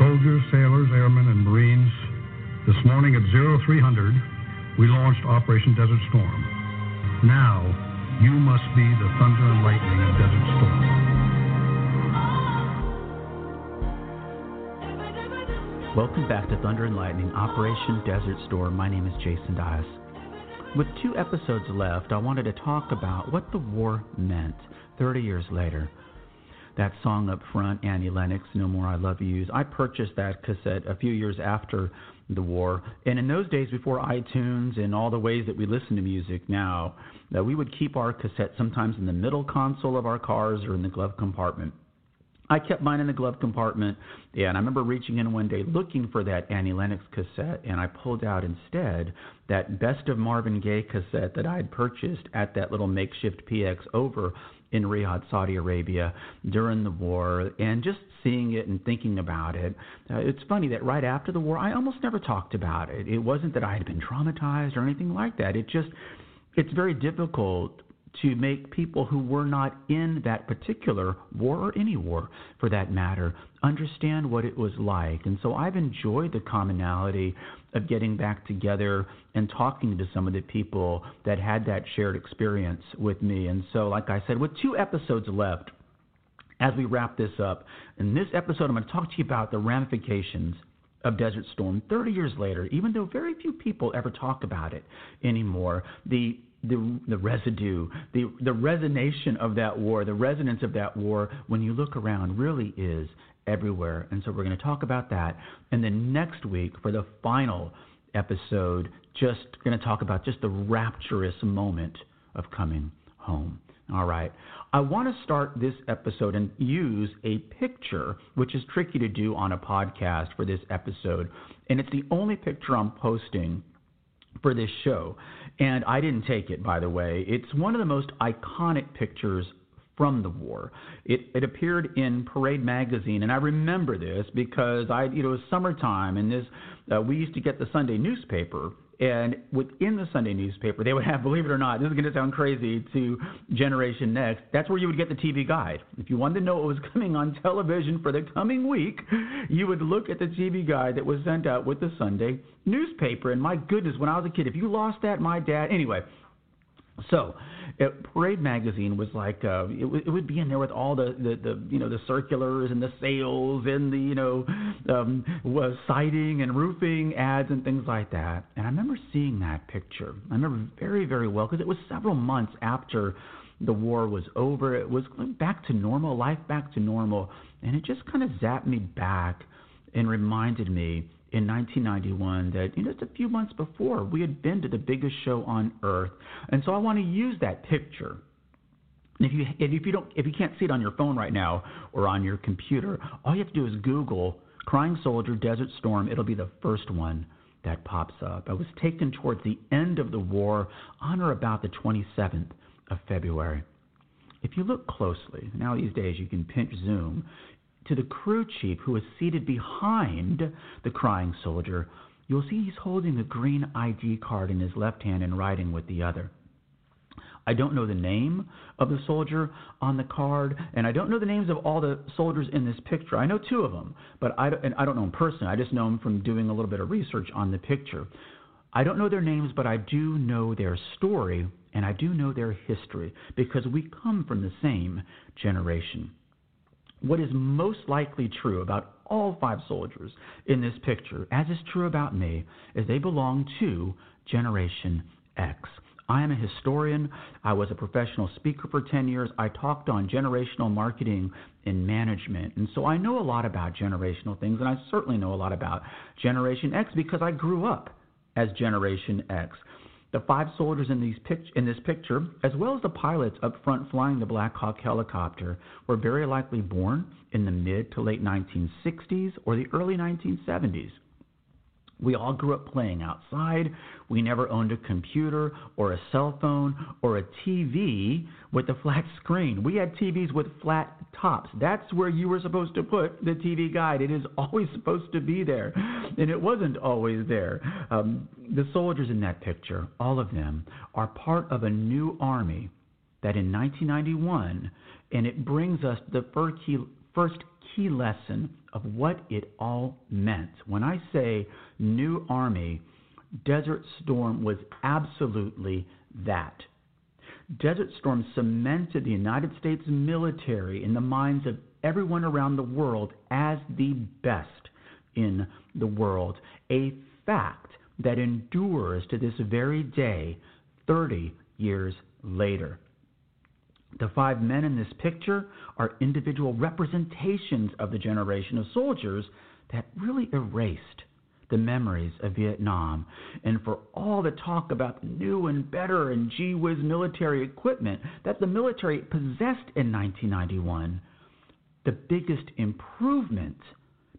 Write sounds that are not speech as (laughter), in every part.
Soldiers, sailors, airmen, and Marines, this morning at 0300, we launched Operation Desert Storm. Now, you must be the thunder and lightning of Desert Storm. Welcome back to Thunder and Lightning, Operation Desert Storm. My name is Jason Dias. With two episodes left, I wanted to talk about what the war meant 30 years later. That song up front, Annie Lennox, No More I Love Yous, I purchased that cassette a few years after the war. And in those days, before iTunes and all the ways that we listen to music now, that we would keep our cassette sometimes in the middle console of our cars or in the glove compartment. I kept mine in the glove compartment, and I remember reaching in one day looking for that Annie Lennox cassette, and I pulled out instead that Best of Marvin Gaye cassette that I had purchased at that little makeshift PX over in Riyadh, Saudi Arabia during the war, and just seeing it and thinking about it. Uh, it's funny that right after the war, I almost never talked about it. It wasn't that I had been traumatized or anything like that. It just, it's very difficult to make people who were not in that particular war or any war for that matter understand what it was like. And so I've enjoyed the commonality of getting back together and talking to some of the people that had that shared experience with me. And so, like I said, with two episodes left, as we wrap this up, in this episode, I'm going to talk to you about the ramifications of Desert Storm 30 years later, even though very few people ever talk about it anymore. The the the residue, the the resonation of that war, the resonance of that war, when you look around, really is everywhere. And so we're going to talk about that. And then next week for the final episode, just going to talk about just the rapturous moment of coming home. All right. I want to start this episode and use a picture, which is tricky to do on a podcast for this episode. And it's the only picture I'm posting for this show. And I didn't take it, by the way. It's one of the most iconic pictures from the war. It, it appeared in Parade magazine, and I remember this because I, you know, it was summertime, and this uh, we used to get the Sunday newspaper, and within the Sunday newspaper, they would have, (laughs) believe it or not, this is going to sound crazy to Generation Next, that's where you would get the TV guide. If you wanted to know what was (laughs) coming on television for the coming week, you would look at the TV guide that was sent out with the Sunday newspaper. And my goodness, when I was a kid, if you lost that, my dad, anyway, so, it, Parade magazine was like uh, it, w- it would be in there with all the, the, the you know the circulars and the sales and the you know um, was siding and roofing ads and things like that. And I remember seeing that picture. I remember very very well because it was several months after the war was over. It was back to normal, life back to normal, and it just kind of zapped me back and reminded me in 1991 that you know just a few months before we had been to the biggest show on earth, and so I want to use that picture. and if you if you don't if you can't see it on your phone right now or on your computer, all you have to do is Google "Crying Soldier Desert Storm." It'll be the first one that pops up. I was taken towards the end of the war on or about the 27th of February. If you look closely, now these days you can pinch zoom, to the crew chief who is seated behind the crying soldier, you'll see he's holding a green ID card in his left hand and writing with the other. I don't know the name of the soldier on the card, and I don't know the names of all the soldiers in this picture. I know two of them, but I don't, and I don't know them personally. I just know them from doing a little bit of research on the picture. I don't know their names, but I do know their story, and I do know their history because we come from the same generation. What is most likely true about all five soldiers in this picture, as is true about me, is they belong to Generation X. I am a historian. I was a professional speaker for 10 years. I talked on generational marketing and management. And so I know a lot about generational things, and I certainly know a lot about Generation X because I grew up as Generation X. The five soldiers in, pic- in this picture, as well as the pilots up front flying the Black Hawk helicopter, were very likely born in the mid to late 1960s or the early 1970s. We all grew up playing outside. We never owned a computer or a cell phone or a TV with a flat (laughs) screen. We had TVs with flat tops. That's where you were supposed to put the TV guide. It is (laughs) always supposed to be there. And it wasn't always there. Um, the soldiers in that picture, all of them, are part of a new army that in 1991, and it brings us the first key lesson of what it all meant. When I say new army, Desert Storm was absolutely that. Desert Storm cemented the United States military in the minds of everyone around the world as the best in the world, a fact that endures to this very day, 30 years later. The five men in this picture are individual representations of the generation of soldiers that really erased the memories of Vietnam. And for all the talk about new and better and gee whiz military equipment that the military possessed in 1991, the biggest improvement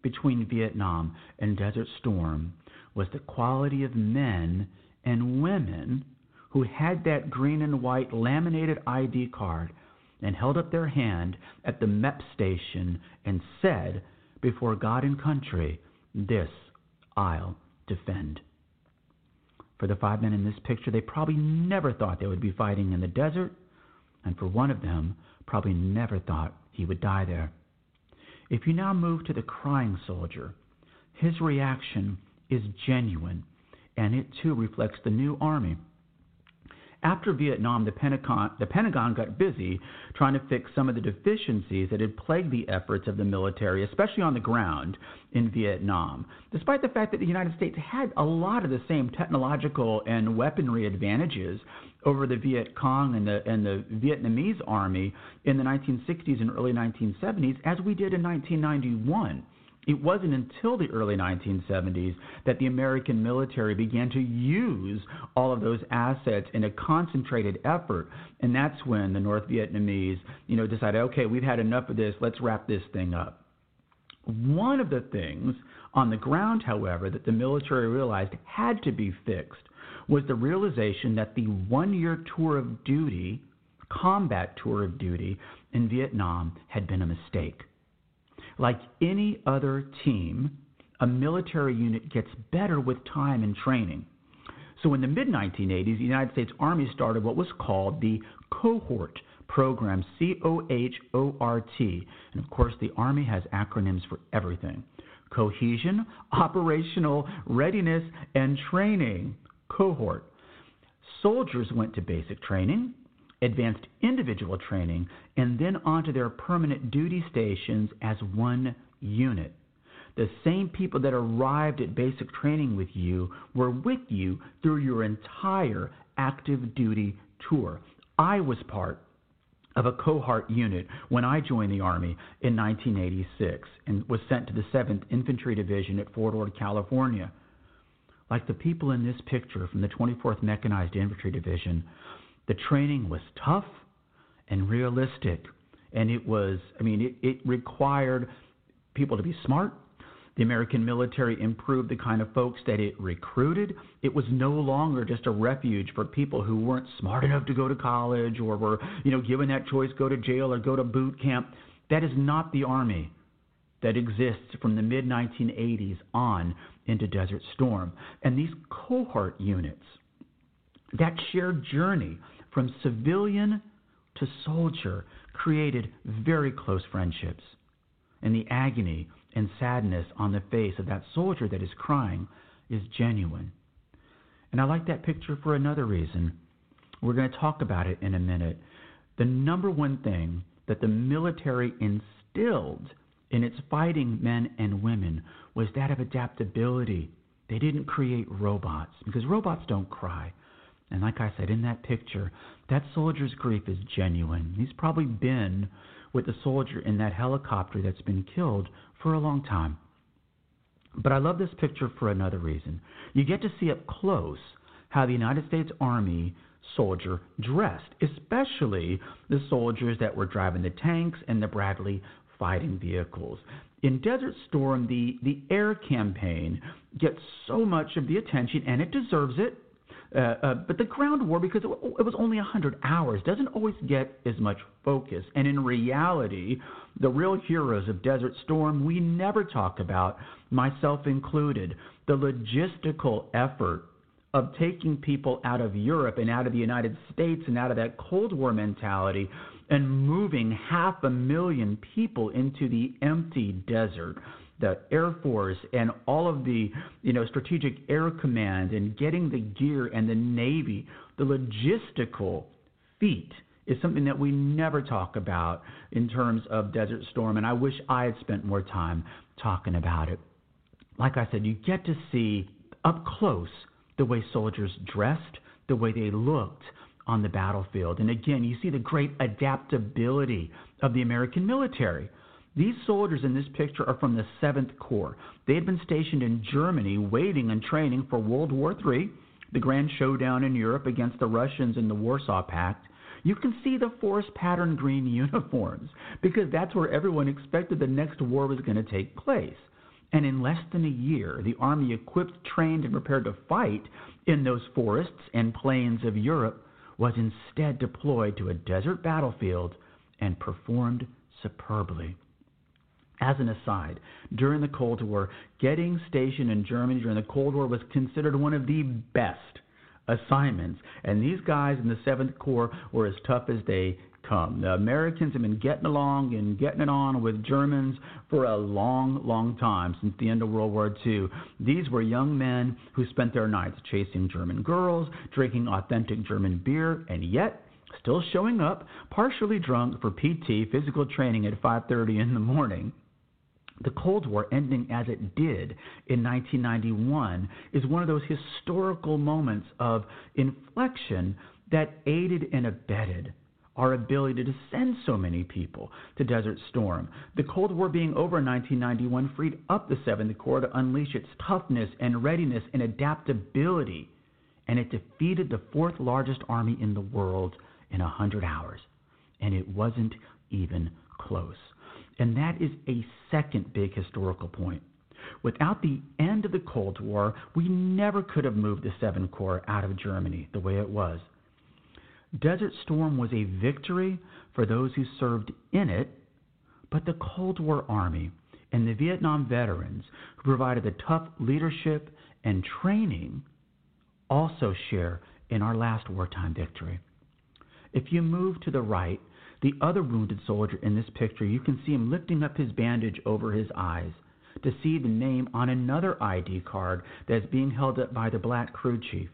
between Vietnam and Desert Storm was the quality of men and women who had that green and white laminated ID card and held up their hand at the MEP station and said, Before God and country, this I'll defend. For the five men in this picture, they probably never thought they would be fighting in the desert, and for one of them, probably never thought he would die there. If you now move to the crying soldier, his reaction is genuine, and it too reflects the new army. After Vietnam, the Pentagon, the Pentagon got busy trying to fix some of the deficiencies that had plagued the efforts of the military, especially on the ground in Vietnam. Despite the fact that the United States had a lot of the same technological and weaponry advantages over the Viet Cong and the, and the Vietnamese army in the 1960s and early 1970s as we did in 1991. It wasn't until the early 1970s that the American military began to use all of those assets in a concentrated effort, and that's when the North Vietnamese, you know, decided, okay, we've had enough of this, let's wrap this thing up. One of the things on the ground, however, that the military realized had to be fixed was the realization that the one year tour of duty, combat tour of duty in Vietnam, had been a mistake. Like any other team, a military unit gets better with time and training. So in the mid 1980s, the United States Army started what was called the Cohort Program, C O H O R T. And of course, the Army has acronyms for everything cohesion, operational readiness, and training. Cohort. Soldiers went to basic training, advanced individual training, and then onto their permanent duty stations as one unit. The same people that arrived at basic training with you were with you through your entire active duty tour. I was part of a cohort unit when I joined the Army in 1986 and was sent to the 7th Infantry Division at Fort Ord, California. Like the people in this picture from the 24th Mechanized Infantry Division, the training was tough and realistic. And it was, I mean, it, it required people to be smart. The American military improved the kind of folks that it recruited. It was no longer just a refuge for people who weren't smart enough to go to college or were, you know, given that choice, go to jail or go to boot camp. That is not the Army that exists from the mid 1980s on into Desert Storm. And these cohort units, that shared journey from civilian to soldier created very close friendships. And the agony and sadness on the face of that soldier that is crying is genuine. And I like that picture for another reason. We're going to talk about it in a minute. The number one thing that the military instilled in its fighting men and women was that of adaptability. They didn't create robots because robots don't cry. And like I said in that picture, that soldier's grief is genuine. He's probably been with the soldier in that helicopter that's been killed for a long time. But I love this picture for another reason. You get to see up close how the United States Army soldier dressed, especially the soldiers that were driving the tanks and the Bradley fighting vehicles. In Desert Storm, the, the air campaign gets so much of the attention, and it deserves it. Uh, uh, but the ground war, because it, it was only 100 hours, doesn't always get as much focus. And in reality, the real heroes of Desert Storm, we never talk about, myself included, the logistical effort of taking people out of Europe and out of the United States and out of that Cold War mentality and moving half a million people into the empty desert the Air Force and all of the you know strategic air command and getting the gear and the Navy, the logistical feat is something that we never talk about in terms of Desert Storm, and I wish I had spent more time talking about it. Like I said, you get to see up close the way soldiers dressed, the way they looked on the battlefield. And again, you see the great adaptability of the American military. These soldiers in this picture are from the 7th Corps. They had been stationed in Germany, waiting and training for World War III, the grand showdown in Europe against the Russians in the Warsaw Pact. You can see the forest pattern green (laughs) uniforms because that's where everyone expected the next war was going to take place. And in less than a year, the Army equipped, trained, and prepared to fight in those forests and plains of Europe was instead deployed to a desert battlefield and performed superbly. As an aside, during the Cold War, getting stationed in Germany during the Cold War was considered one of the best assignments. And these guys in the 7th Corps were as tough as they come. The Americans have been getting along and getting it on with Germans for a long, long time, since the end of World War II. These were young men who spent their nights chasing German girls, drinking authentic German beer, and yet still showing up partially drunk for PT physical training at 5:30 in the morning the Cold War ending as it did in 1991 is one of those historical moments of inflection that aided and abetted our ability to send so many people to Desert Storm. The Cold War being over in 1991 freed up the 7th Corps to unleash its toughness and readiness and adaptability, and it defeated the fourth largest army in the world in 100 hours. And it wasn't even close. And that is a second big historical point. Without the end of the Cold War, we never could have moved the Seven Corps out of Germany the way it was. Desert Storm was a victory for those who served in it, but the Cold War Army and the Vietnam veterans who provided the tough leadership and training also share in our last wartime victory. If you move to the right, the other wounded soldier in this picture, you can see him lifting up his bandage over his eyes to see the name on another ID card that's being held up by the black crew chief.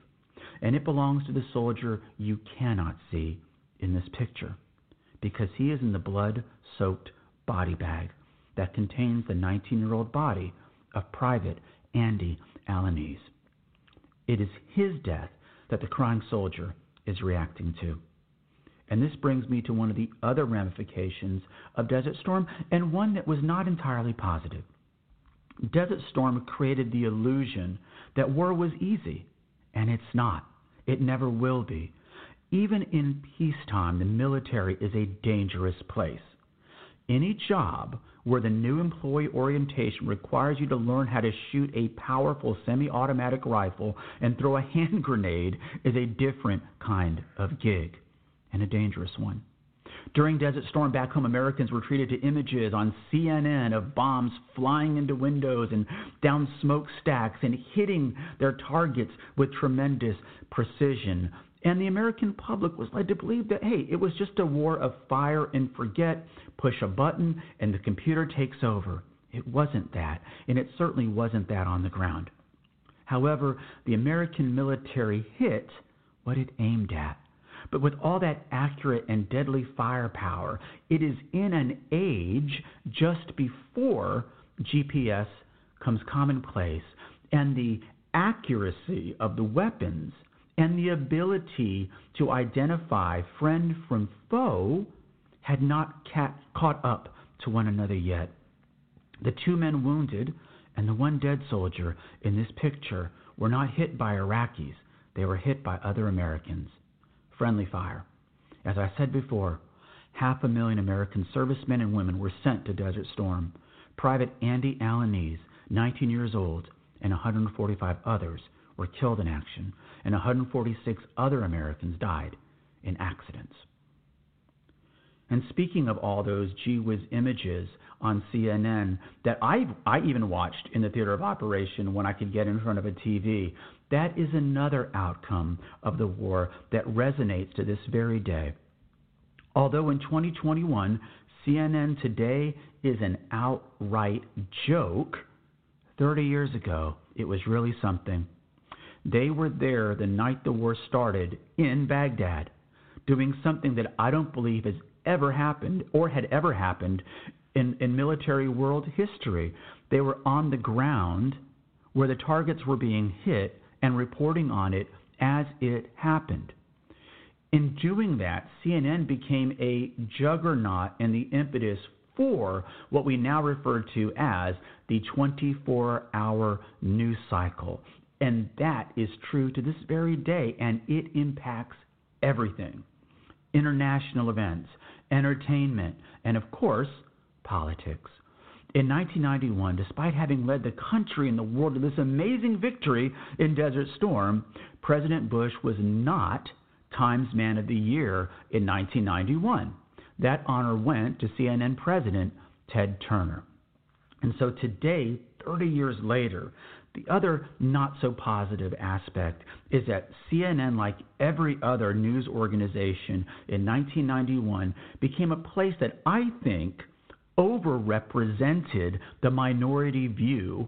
And it belongs to the soldier you cannot see in this picture because he is in the blood soaked body bag that contains the 19 year old body of Private Andy Alaniz. It is his death that the crying soldier is reacting to. And this brings me to one of the other ramifications of Desert Storm, and one that was not entirely positive. Desert Storm created the illusion that war was easy, and it's not. It never will be. Even in peacetime, the military is a dangerous place. Any job where the new employee orientation requires you to learn how to shoot a powerful semi automatic rifle and throw a hand (laughs) grenade is a different kind of gig and a dangerous one. During Desert Storm back home, Americans were treated to images on CNN of bombs flying into windows and down smokestacks and hitting their targets with tremendous precision. And the American public was led to believe that, hey, it was just a war of fire and forget, push a button, and the computer takes over. It wasn't that, and it certainly wasn't that on the ground. However, the American military hit what it aimed at. But with all that accurate and deadly firepower, it is in an age just before GPS comes commonplace, and the accuracy of the weapons and the ability to identify friend from foe had not caught up to one another yet. The two men wounded and the one dead soldier in this picture were not hit by Iraqis, they were hit by other Americans friendly fire. As I said before, half a million American servicemen and women were sent to Desert Storm. Private Andy Alaniz, 19 years old, and 145 others were killed in action, and 146 other Americans died in accidents. And speaking of all those gee whiz images on CNN that I I even watched in the theater of operation when I could get in front of a TV. That is another outcome of the war that resonates to this very day. Although in 2021, CNN today is an outright joke, 30 years ago, it was really something. They were there the night the war started in Baghdad, doing something that I don't believe has ever happened or had ever happened in, in military world history. They were on the ground where the targets were being hit and reporting on it as it happened. In doing that, CNN became a juggernaut and the impetus for what we now refer to as the 24 hour news cycle. And that is true to this very day, and it impacts everything international events, entertainment, and of course, politics. In 1991, despite having led the country and the world to this amazing victory in Desert Storm, President Bush was not Times Man of the Year in 1991. That honor went to CNN President Ted Turner. And so today, 30 years later, the other not so positive aspect is that CNN, like every other news organization in 1991, became a place that I think overrepresented the minority view.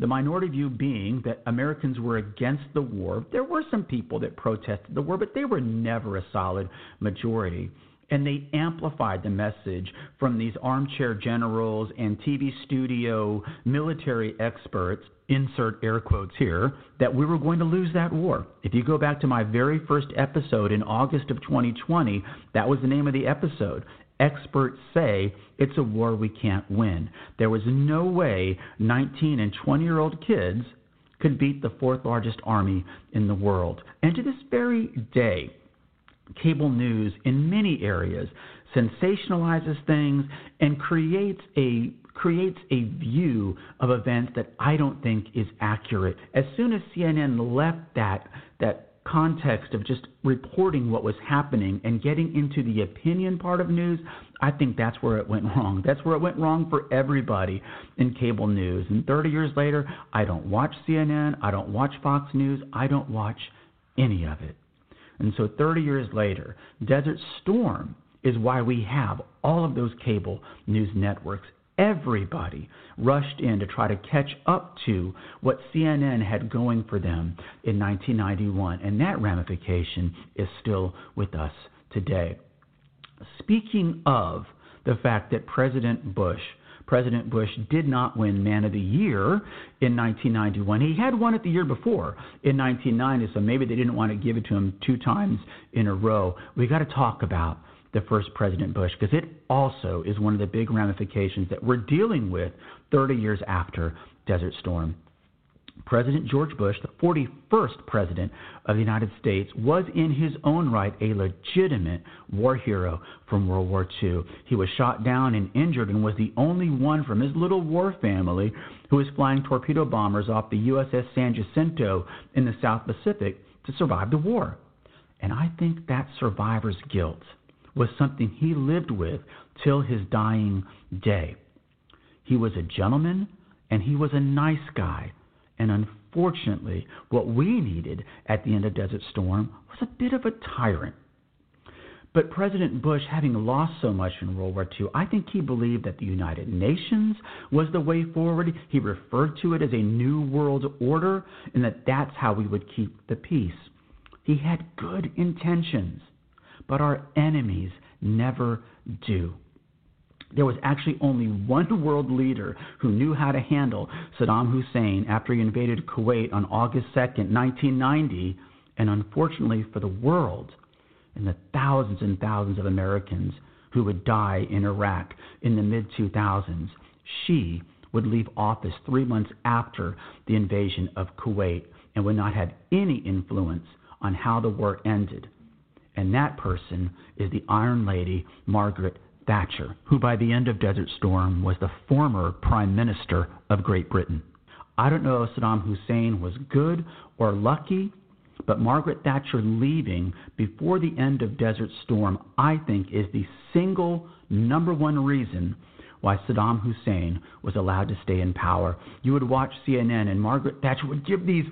The minority view being that Americans were against the war. There were some people that protested the war, but they were never a solid majority. And they amplified the message from these armchair generals and TV studio military experts, insert air quotes here, that we were going to lose that war. If you go back to my very first episode in August of 2020, that was the name of the episode experts say it's a war we can't win. There was no way 19 and 20 year old kids could beat the fourth largest army in the world. And to this very day, cable news in many areas sensationalizes things and creates a creates a view of events that I don't think is accurate. As soon as CNN left that that context of just reporting what was happening and getting into the opinion part of news, I think that's where it went (laughs) wrong. That's where it went wrong for everybody in cable news. And 30 years later, I don't watch CNN, I don't watch Fox News, I don't watch any of it. And so 30 years later, Desert Storm is why we have all of those cable news networks everybody rushed in to try to catch up to what CNN had going for them in 1991, and that ramification is still with us today. Speaking of the fact that President Bush President Bush did not win Man of the Year in 1991. He had won it the year before in 1990, so maybe they didn't want to give it to him two times in a row. We got to talk about the first President Bush, because it also is one of the big ramifications that we're dealing with 30 years after Desert Storm. President George Bush, the 41st President of the United States, was in his own right a legitimate war hero from World War II. He was shot down and injured and was the only one from his little war family who was flying torpedo bombers off the USS San Jacinto in the South Pacific to survive the war. And I think that survivor's guilt was something he lived with till his dying day. He was a gentleman and he was a nice guy. And unfortunately, what we needed at the end of Desert Storm was a bit of a tyrant. But President Bush, having lost so much in World War II, I think he believed that the United Nations was the way forward. He referred to it as a new world order, and that that's how we would keep the peace. He had good intentions but our enemies never do. There was actually only one (laughs) world leader who knew how to handle Saddam Hussein after he invaded Kuwait on August 2, 1990, and unfortunately for the world, and the thousands and thousands of Americans who would die in Iraq in the mid 2000s, she would leave office three months after the invasion of Kuwait and would not have any influence on how the war ended and that person is the Iron Lady, Margaret Thatcher, who by the end of Desert Storm was the former Prime Minister of Great Britain. I don't know if Saddam Hussein was good or lucky, but Margaret Thatcher leaving before the end of Desert Storm, I think, is the single number one reason why Saddam Hussein was allowed to stay in power. You would watch CNN, and Margaret Thatcher would give these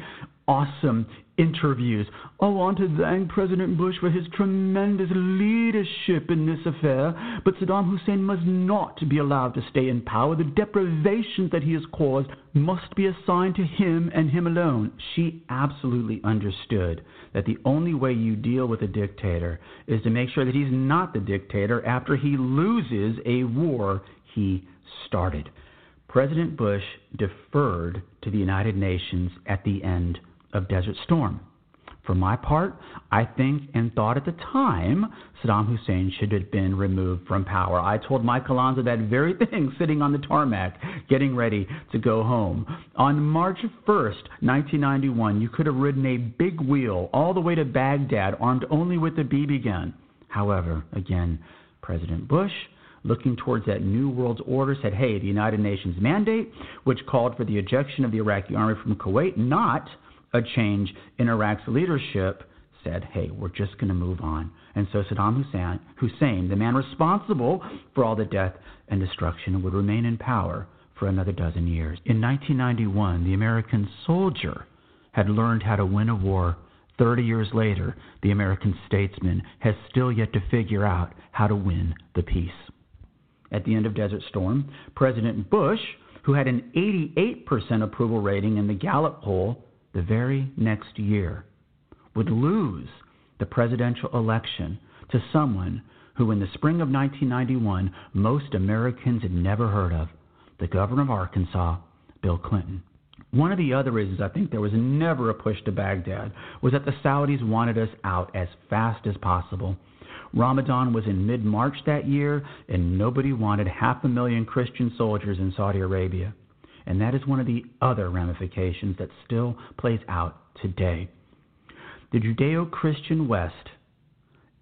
awesome interviews. Oh, I want to thank President Bush for his tremendous leadership in this affair, but Saddam Hussein must not be allowed to stay in power. The deprivations that he has caused must be assigned to him and him alone. She absolutely understood that the only way you deal with a dictator is to make sure that he's not the dictator after he loses a war he started. President Bush deferred to the United Nations at the end of Desert Storm. For my part, I think and thought at the time Saddam Hussein should have been removed from power. I told Mike Alonso that very (laughs) thing sitting on the tarmac, getting ready to go home. On March 1st, 1991, you could have ridden a big wheel all the way to Baghdad armed only with a BB gun. However, again, President Bush looking towards that new world's order said, hey, the United Nations mandate, which called for the ejection of the Iraqi army from Kuwait, not a change in Iraq's leadership, said, hey, we're just going to move on. And so Saddam Hussein, Hussein, the man responsible for all the death and destruction, would remain in power for another dozen years. In 1991, the American soldier had learned how to win a war. 30 years later, the American statesman has still yet to figure out how to win the peace. At the end of Desert Storm, President Bush, who had an 88% approval rating in the Gallup poll, the very next year would lose the presidential election to someone who, in the spring of 1991, most Americans had never heard of the governor of Arkansas, Bill Clinton. One of the other reasons I think there was never a push to Baghdad was that the Saudis wanted us out as fast as possible. Ramadan was in mid March that year, and nobody wanted half a million Christian soldiers in Saudi Arabia. And that is one of the other ramifications that still plays out today. The Judeo Christian West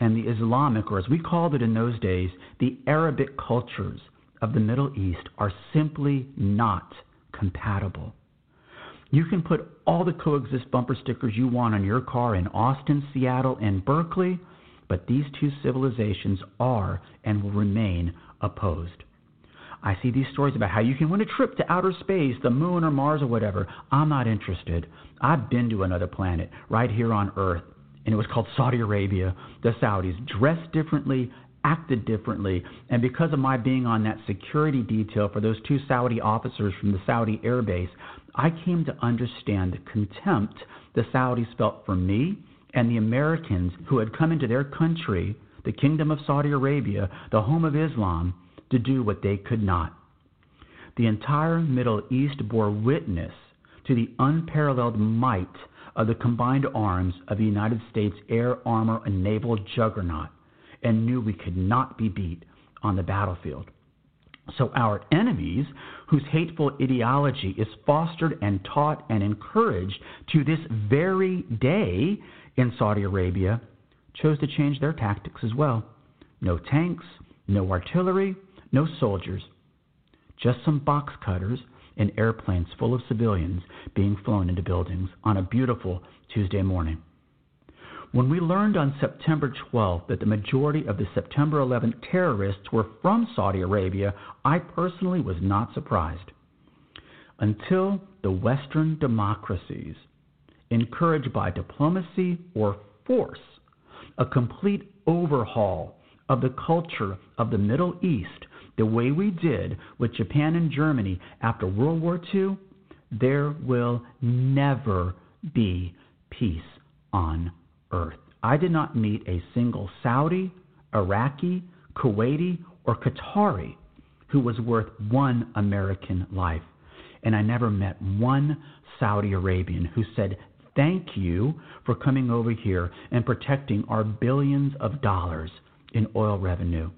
and the Islamic, or as we called it in those days, the Arabic cultures of the Middle East are simply not compatible. You can put all the coexist bumper stickers you want on your car in Austin, Seattle, and Berkeley, but these two civilizations are and will remain opposed. I see these stories about how you can win a trip to outer space, the moon or Mars or whatever. I'm not interested. I've been to another planet right here on Earth, and it was called Saudi Arabia. The Saudis dressed differently, acted differently, and because of my being on that security detail for those two Saudi officers from the Saudi air base, I came to understand the contempt the Saudis felt for me and the Americans who had come into their country, the Kingdom of Saudi Arabia, the home of Islam to do what they could not. The entire Middle East bore witness to the unparalleled might of the combined arms of the United States air, armor, and naval juggernaut and knew we could not be beat on the battlefield. So, our enemies, whose hateful ideology is fostered and taught and encouraged to this very day in Saudi Arabia, chose to change their tactics as well. No tanks, no artillery, no soldiers, just some box cutters and airplanes full of civilians being flown into buildings on a beautiful Tuesday morning. When we learned on September 12th that the majority of the September 11th terrorists were from Saudi Arabia, I personally was not surprised. Until the Western democracies, encouraged by diplomacy or force, a complete overhaul of the culture of the Middle East the way we did with Japan and Germany after World War II, there will never be peace on earth. I did not meet a single Saudi, Iraqi, Kuwaiti, or Qatari who was worth one American life. And I never met one Saudi Arabian who said, Thank you for coming over here and protecting our billions of dollars in oil revenue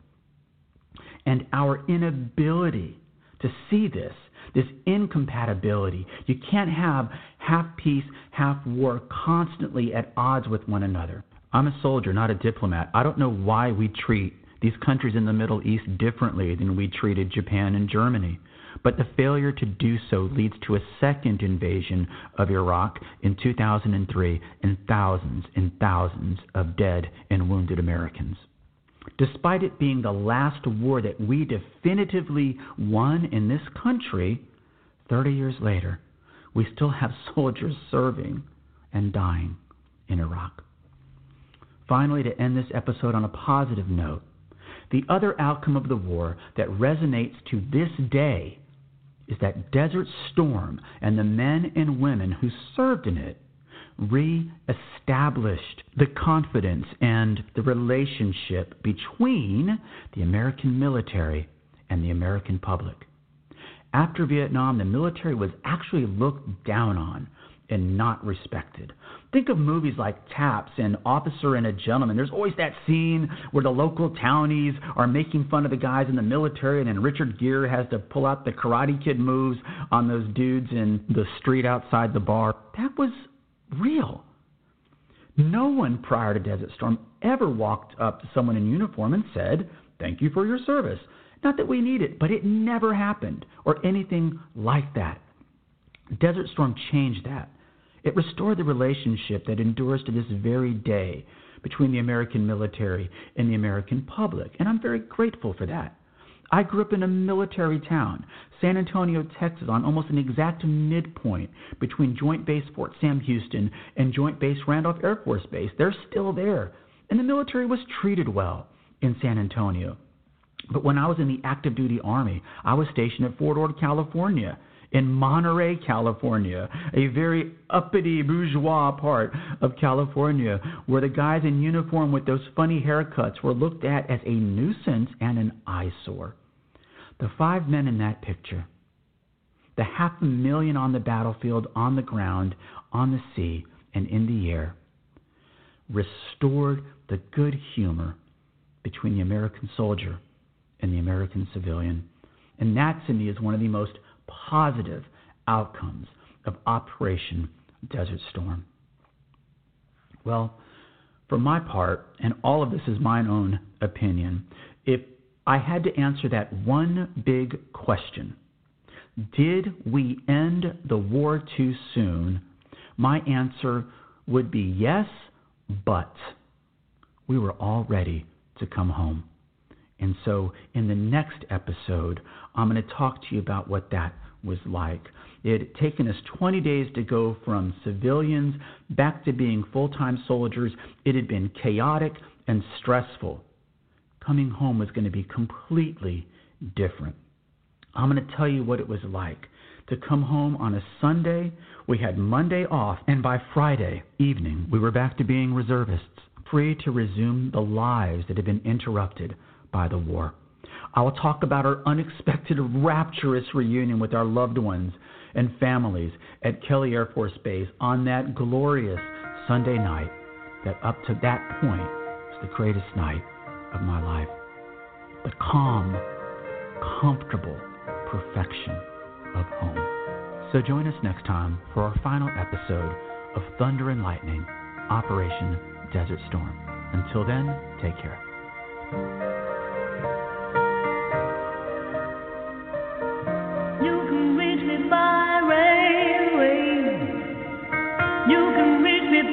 and our inability to see this, this incompatibility. You can't have half peace, half war constantly at odds with one another. I'm a soldier, not a diplomat. I don't know why we treat these countries in the Middle East differently than we treated Japan and Germany. But the failure to do so leads to a second invasion of Iraq in 2003 and thousands and thousands of dead and wounded Americans. Despite it being the last war that we definitively won in this country, 30 years later, we still have (laughs) soldiers serving and dying in Iraq. Finally, to end this episode on a positive note, the other outcome of the war that resonates to this day is that Desert Storm and the men and women who served in it re-established the confidence and the relationship between the American military and the American public. After Vietnam, the military was actually looked down on and not respected. Think of movies like Taps and Officer and a Gentleman. There's always that scene where the local townies are making fun of the guys in the military, and then Richard Gere has to pull out the Karate Kid moves on those dudes in the street outside the bar. That was real. No one prior to Desert Storm ever walked up to someone in uniform and said, Thank you for your service. Not that we need it, but it never happened or anything like that. Desert Storm changed that. It restored the relationship that endures to this very day between the American military and the American public, and I'm very grateful for that. I grew up in a military town, San Antonio, Texas, on almost an exact midpoint between Joint Base Fort Sam Houston and Joint Base Randolph Air Force Base. They're still there, and the military was treated well in San Antonio. But when I was in the active duty Army, I was stationed at Fort Ord, California in Monterey, California, a very uppity bourgeois part of California, where the guys in uniform with those funny haircuts were looked at as a nuisance and an eyesore. The five men in that picture, the half a million on the battlefield, on the ground, on the sea, and in the air, restored the good humor between the American soldier and the American civilian. And that to me is one of the most positive outcomes of Operation Desert Storm? Well, for my part, and all of this is my own opinion, if I had to answer that one big question, did we end the war too soon? My answer would be yes, but we were all ready to come home. And so, in the next episode, I'm going to talk to you about what that was like. It had taken us 20 days to go from civilians back to being full time soldiers. It had been chaotic and stressful. Coming home was going to be completely different. I'm going to tell you what it was like to come home on a Sunday. We had Monday off, and by Friday evening, we were back to being reservists, free to resume the lives that had been interrupted by the war. I will talk about our unexpected, rapturous reunion with our loved ones and families at Kelly Air Force Base on that glorious Sunday night that up to that point was the greatest night of my life. The calm, comfortable perfection of home. So join us next time for our final episode of Thunder and Lightning Operation Desert Storm. Until then, take care.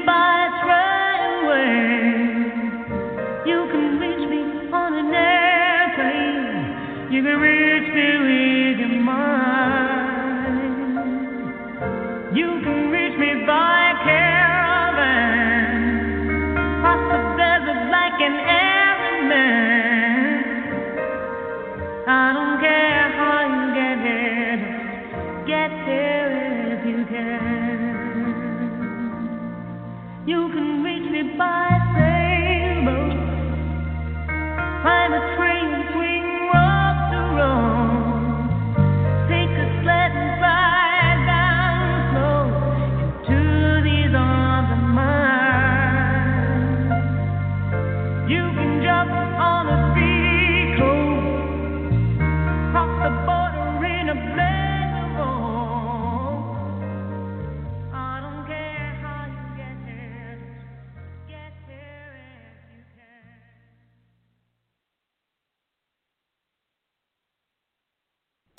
You can jump